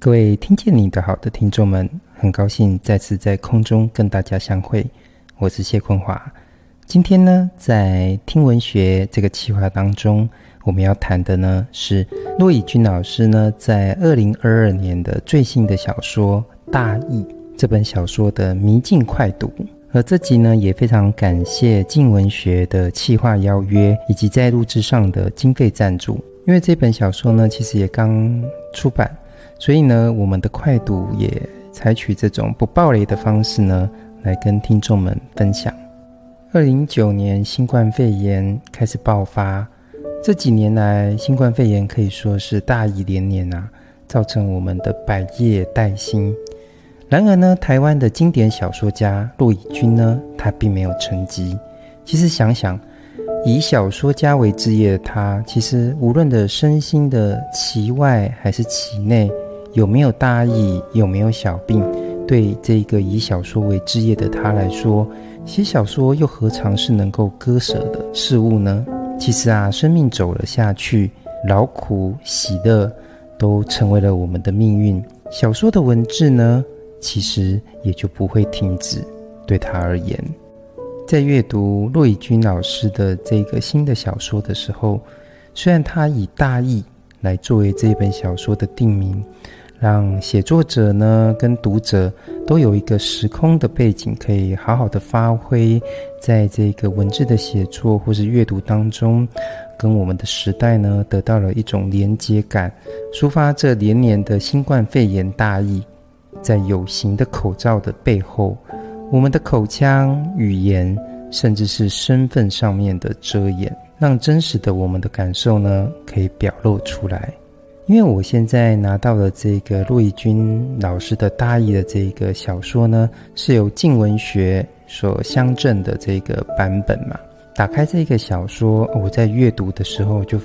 各位听见你的好的听众们，很高兴再次在空中跟大家相会。我是谢坤华。今天呢，在听文学这个企划当中，我们要谈的呢是骆以军老师呢在二零二二年的最新的小说《大义》这本小说的迷境快读。而这集呢，也非常感谢静文学的企划邀约，以及在录制上的经费赞助。因为这本小说呢，其实也刚出版。所以呢，我们的快读也采取这种不爆雷的方式呢，来跟听众们分享。二零一九年新冠肺炎开始爆发，这几年来新冠肺炎可以说是大疫连连啊，造成我们的百业待兴。然而呢，台湾的经典小说家骆以军呢，他并没有沉寂。其实想想，以小说家为职业的他，其实无论的身心的其外还是其内。有没有大义？有没有小病？对这个以小说为职业的他来说，写小说又何尝是能够割舍的事物呢？其实啊，生命走了下去，劳苦喜乐都成为了我们的命运。小说的文字呢，其实也就不会停止。对他而言，在阅读骆以军老师的这个新的小说的时候，虽然他以大意来作为这本小说的定名。让写作者呢跟读者都有一个时空的背景，可以好好的发挥，在这个文字的写作或是阅读当中，跟我们的时代呢得到了一种连接感，抒发这连年的新冠肺炎大疫，在有形的口罩的背后，我们的口腔、语言，甚至是身份上面的遮掩，让真实的我们的感受呢可以表露出来。因为我现在拿到的这个陆以军老师的大意的这个小说呢，是由静文学所相赠的这个版本嘛。打开这个小说，我在阅读的时候就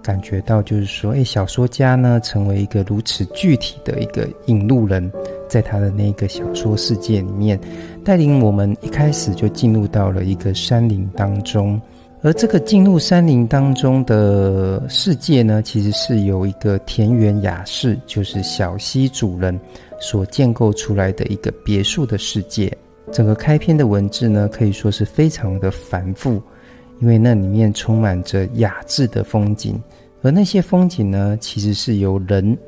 感觉到，就是说，诶，小说家呢成为一个如此具体的一个引路人，在他的那个小说世界里面，带领我们一开始就进入到了一个山林当中。而这个进入山林当中的世界呢，其实是由一个田园雅士，就是小溪主人所建构出来的一个别墅的世界。整个开篇的文字呢，可以说是非常的繁复，因为那里面充满着雅致的风景，而那些风景呢，其实是由人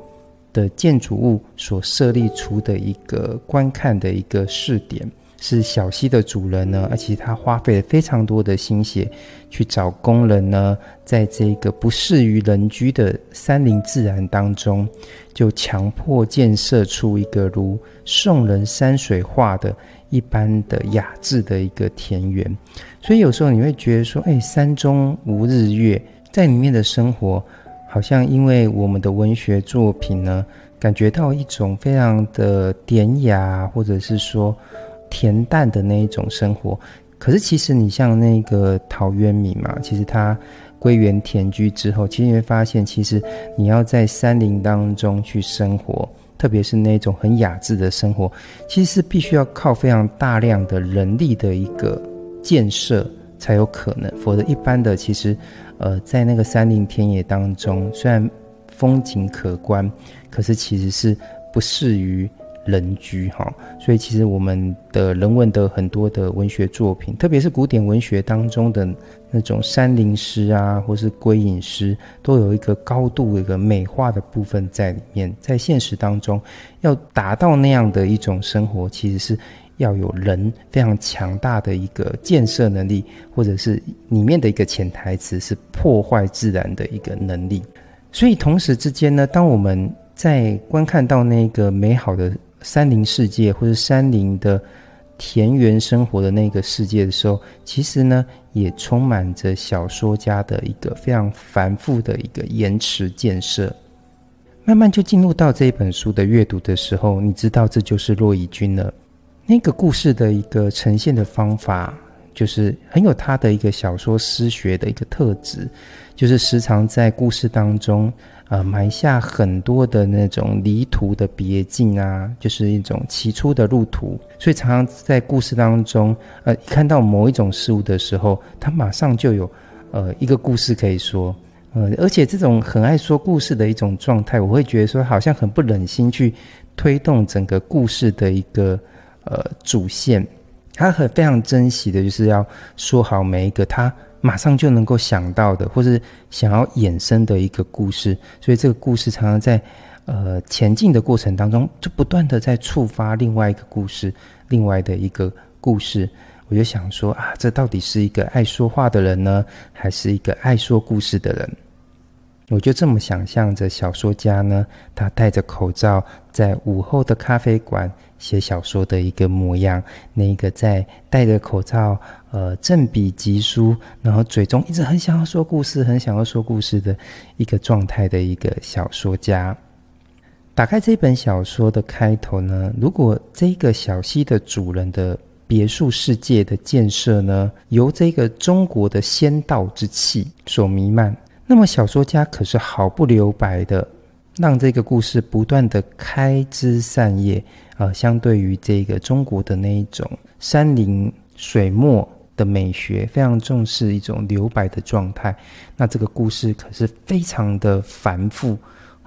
的建筑物所设立出的一个观看的一个试点。是小溪的主人呢，而且他花费了非常多的心血去找工人呢，在这个不适于人居的山林自然当中，就强迫建设出一个如宋人山水画的一般的雅致的一个田园。所以有时候你会觉得说，哎，山中无日月，在里面的生活，好像因为我们的文学作品呢，感觉到一种非常的典雅，或者是说。恬淡的那一种生活，可是其实你像那个陶渊明嘛，其实他归园田居之后，其实你会发现，其实你要在山林当中去生活，特别是那种很雅致的生活，其实是必须要靠非常大量的人力的一个建设才有可能，否则一般的其实，呃，在那个山林田野当中，虽然风景可观，可是其实是不适于。人居哈，所以其实我们的人文的很多的文学作品，特别是古典文学当中的那种山林诗啊，或是归隐诗，都有一个高度的一个美化的部分在里面。在现实当中，要达到那样的一种生活，其实是要有人非常强大的一个建设能力，或者是里面的一个潜台词是破坏自然的一个能力。所以同时之间呢，当我们在观看到那个美好的。山林世界，或者山林的田园生活的那个世界的时候，其实呢，也充满着小说家的一个非常繁复的一个延迟建设。慢慢就进入到这一本书的阅读的时候，你知道这就是骆以军了。那个故事的一个呈现的方法，就是很有他的一个小说诗学的一个特质，就是时常在故事当中。呃，埋下很多的那种离途的别境啊，就是一种起初的路途。所以常常在故事当中，呃，看到某一种事物的时候，他马上就有呃一个故事可以说。呃，而且这种很爱说故事的一种状态，我会觉得说好像很不忍心去推动整个故事的一个呃主线。他很非常珍惜的就是要说好每一个他马上就能够想到的，或是想要衍生的一个故事。所以这个故事常常在呃前进的过程当中，就不断的在触发另外一个故事，另外的一个故事。我就想说啊，这到底是一个爱说话的人呢，还是一个爱说故事的人？我就这么想象着小说家呢，他戴着口罩在午后的咖啡馆写小说的一个模样，那个在戴着口罩，呃，正笔疾书，然后嘴中一直很想要说故事，很想要说故事的一个状态的一个小说家。打开这本小说的开头呢，如果这个小溪的主人的。别墅世界的建设呢，由这个中国的仙道之气所弥漫。那么小说家可是毫不留白的，让这个故事不断的开枝散叶。呃，相对于这个中国的那一种山林水墨的美学，非常重视一种留白的状态。那这个故事可是非常的繁复，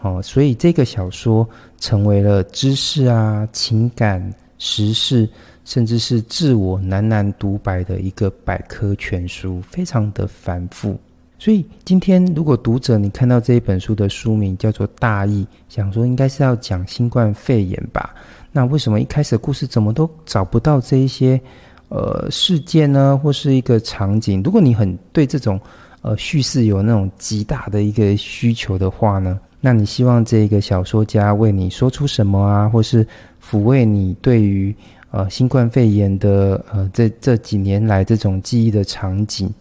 哦，所以这个小说成为了知识啊、情感、时事。甚至是自我喃喃独白的一个百科全书，非常的繁复。所以今天，如果读者你看到这一本书的书名叫做《大疫》，想说应该是要讲新冠肺炎吧？那为什么一开始的故事怎么都找不到这一些呃事件呢？或是一个场景？如果你很对这种呃叙事有那种极大的一个需求的话呢，那你希望这个小说家为你说出什么啊？或是抚慰你对于呃，新冠肺炎的呃，这这几年来这种记忆的场景，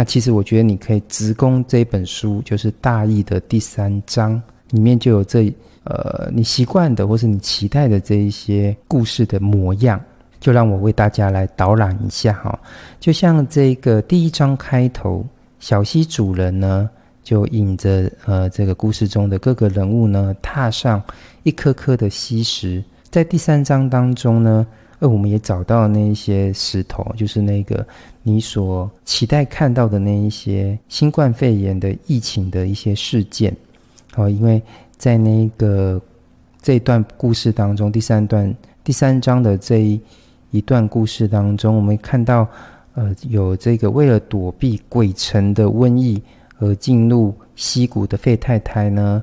那其实我觉得你可以直攻这本书，就是《大意》的第三章里面就有这呃你习惯的或是你期待的这一些故事的模样，就让我为大家来导览一下哈。就像这个第一章开头，小溪主人呢就引着呃这个故事中的各个人物呢踏上一颗颗的溪石，在第三章当中呢。而我们也找到那一些石头，就是那个你所期待看到的那一些新冠肺炎的疫情的一些事件。哦，因为在那个这一段故事当中，第三段第三章的这一一段故事当中，我们看到，呃，有这个为了躲避鬼城的瘟疫而进入溪谷的费太太呢，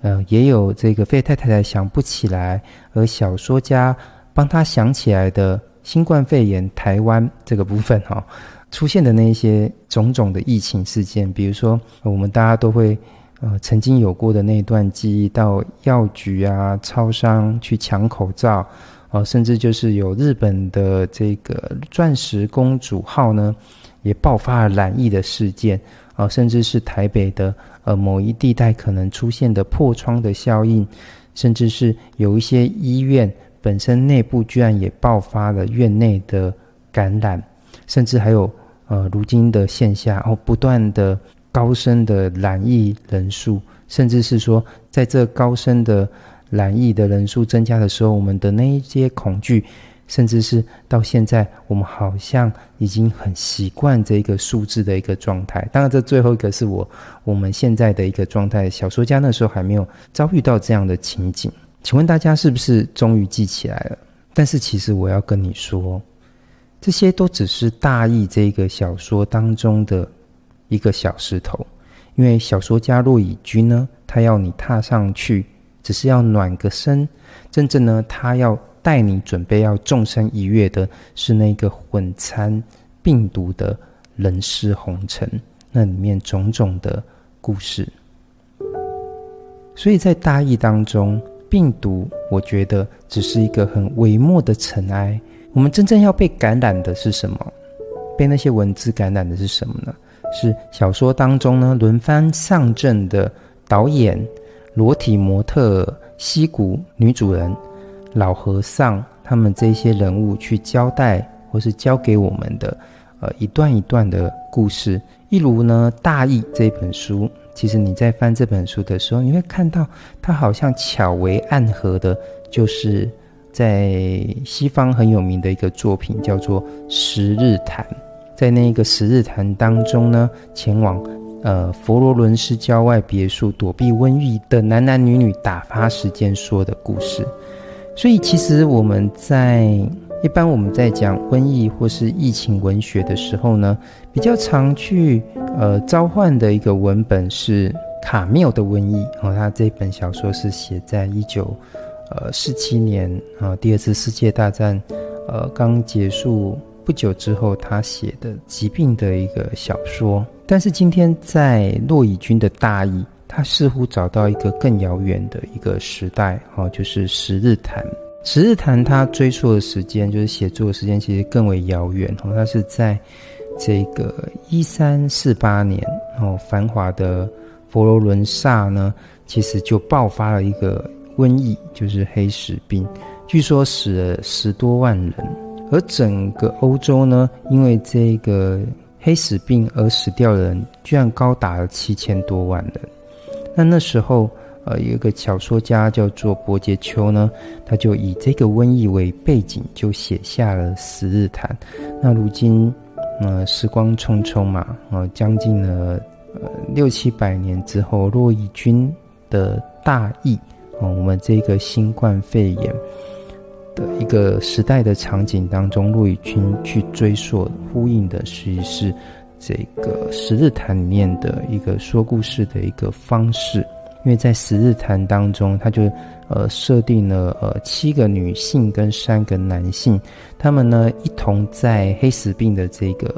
呃，也有这个费太太想不起来，而小说家。帮他想起来的新冠肺炎台湾这个部分哈，出现的那一些种种的疫情事件，比如说我们大家都会呃曾经有过的那段记忆，到药局啊、超商去抢口罩，呃，甚至就是有日本的这个钻石公主号呢，也爆发了染疫的事件啊，甚至是台北的呃某一地带可能出现的破窗的效应，甚至是有一些医院。本身内部居然也爆发了院内的感染，甚至还有呃，如今的线下哦，不断的高升的染疫人数，甚至是说，在这高升的染疫的人数增加的时候，我们的那一些恐惧，甚至是到现在，我们好像已经很习惯这一个数字的一个状态。当然，这最后一个是我我们现在的一个状态。小说家那时候还没有遭遇到这样的情景。请问大家是不是终于记起来了？但是其实我要跟你说，这些都只是大意这个小说当中的一个小石头，因为小说家骆以军呢，他要你踏上去，只是要暖个身，真正呢，他要带你准备要纵身一跃的是那个混餐病毒的人世红尘，那里面种种的故事。所以在大意当中。病毒，我觉得只是一个很微末的尘埃。我们真正要被感染的是什么？被那些文字感染的是什么呢？是小说当中呢，轮番上阵的导演、裸体模特、溪谷女主人、老和尚，他们这些人物去交代或是教给我们的，呃，一段一段的故事。一如呢，《大疫》这本书。其实你在翻这本书的时候，你会看到它好像巧为暗合的，就是在西方很有名的一个作品，叫做《十日谈》。在那个《十日谈》当中呢，前往呃佛罗伦斯郊外别墅躲避瘟疫的男男女女打发时间说的故事。所以，其实我们在一般我们在讲瘟疫或是疫情文学的时候呢，比较常去呃召唤的一个文本是卡缪的《瘟疫》哦，他这本小说是写在一九呃四七年啊，第二次世界大战呃刚结束不久之后，他写的疾病的一个小说。但是今天在骆以军的大意，他似乎找到一个更遥远的一个时代哦，就是十日谈。十日谈他追溯的时间，就是写作的时间，其实更为遥远哦。他是在这个一三四八年哦，繁华的。佛罗伦萨呢，其实就爆发了一个瘟疫，就是黑死病，据说死了十多万人。而整个欧洲呢，因为这个黑死病而死掉的人，居然高达了七千多万人。那那时候，呃，有一个小说家叫做柏捷丘呢，他就以这个瘟疫为背景，就写下了《十日谈》。那如今，呃，时光匆匆嘛，呃，将近了。呃，六七百年之后，骆以军的大疫，哦，我们这个新冠肺炎的一个时代的场景当中，骆以军去追溯呼应的，其实是这个十日谈里面的一个说故事的一个方式。因为在十日谈当中，他就呃设定了呃七个女性跟三个男性，他们呢一同在黑死病的这个。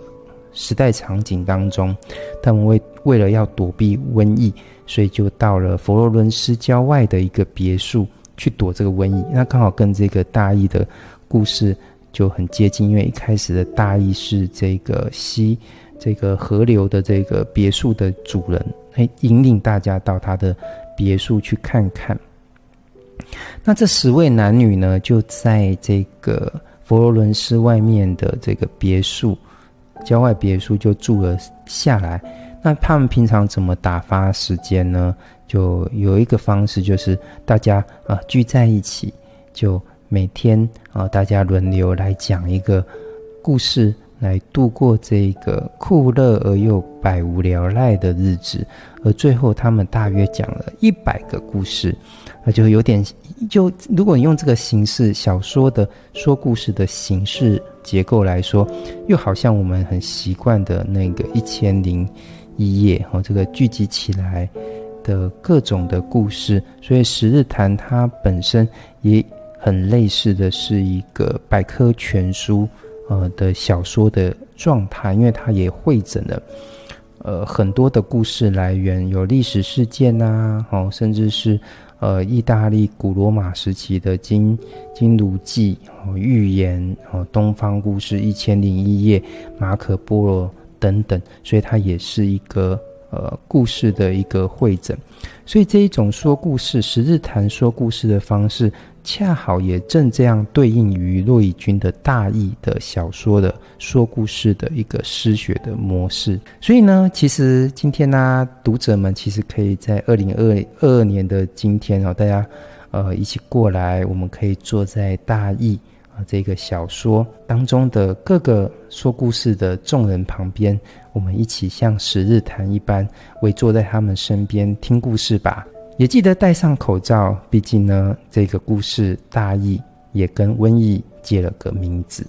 时代场景当中，他们为为了要躲避瘟疫，所以就到了佛罗伦斯郊外的一个别墅去躲这个瘟疫。那刚好跟这个大疫的故事就很接近，因为一开始的大疫是这个西这个河流的这个别墅的主人，哎，引领大家到他的别墅去看看。那这十位男女呢，就在这个佛罗伦斯外面的这个别墅。郊外别墅就住了下来，那他们平常怎么打发时间呢？就有一个方式，就是大家啊、聚在一起，就每天啊、大家轮流来讲一个故事，来度过这个酷热而又百无聊赖的日子。而最后，他们大约讲了一百个故事。那就有点，就如果你用这个形式小说的说故事的形式结构来说，又好像我们很习惯的那个一千零一夜哦，这个聚集起来的各种的故事。所以十日谈它本身也很类似的是一个百科全书呃的小说的状态，因为它也汇整了呃很多的故事来源，有历史事件呐、啊，哦，甚至是。呃，意大利古罗马时期的金金炉记、哦寓言、哦东方故事、一千零一夜、马可波罗等等，所以它也是一个呃故事的一个会诊。所以这一种说故事、十日谈说故事的方式。恰好也正这样对应于骆以军的大意的小说的说故事的一个诗学的模式，所以呢，其实今天呢、读者们其实可以在二零二二年的今天哦，大家呃一起过来，我们可以坐在大意这个小说当中的各个说故事的众人旁边，我们一起像十日谈一般围坐在他们身边听故事吧。也记得戴上口罩，毕竟呢，这个故事大意也跟瘟疫借了个名字。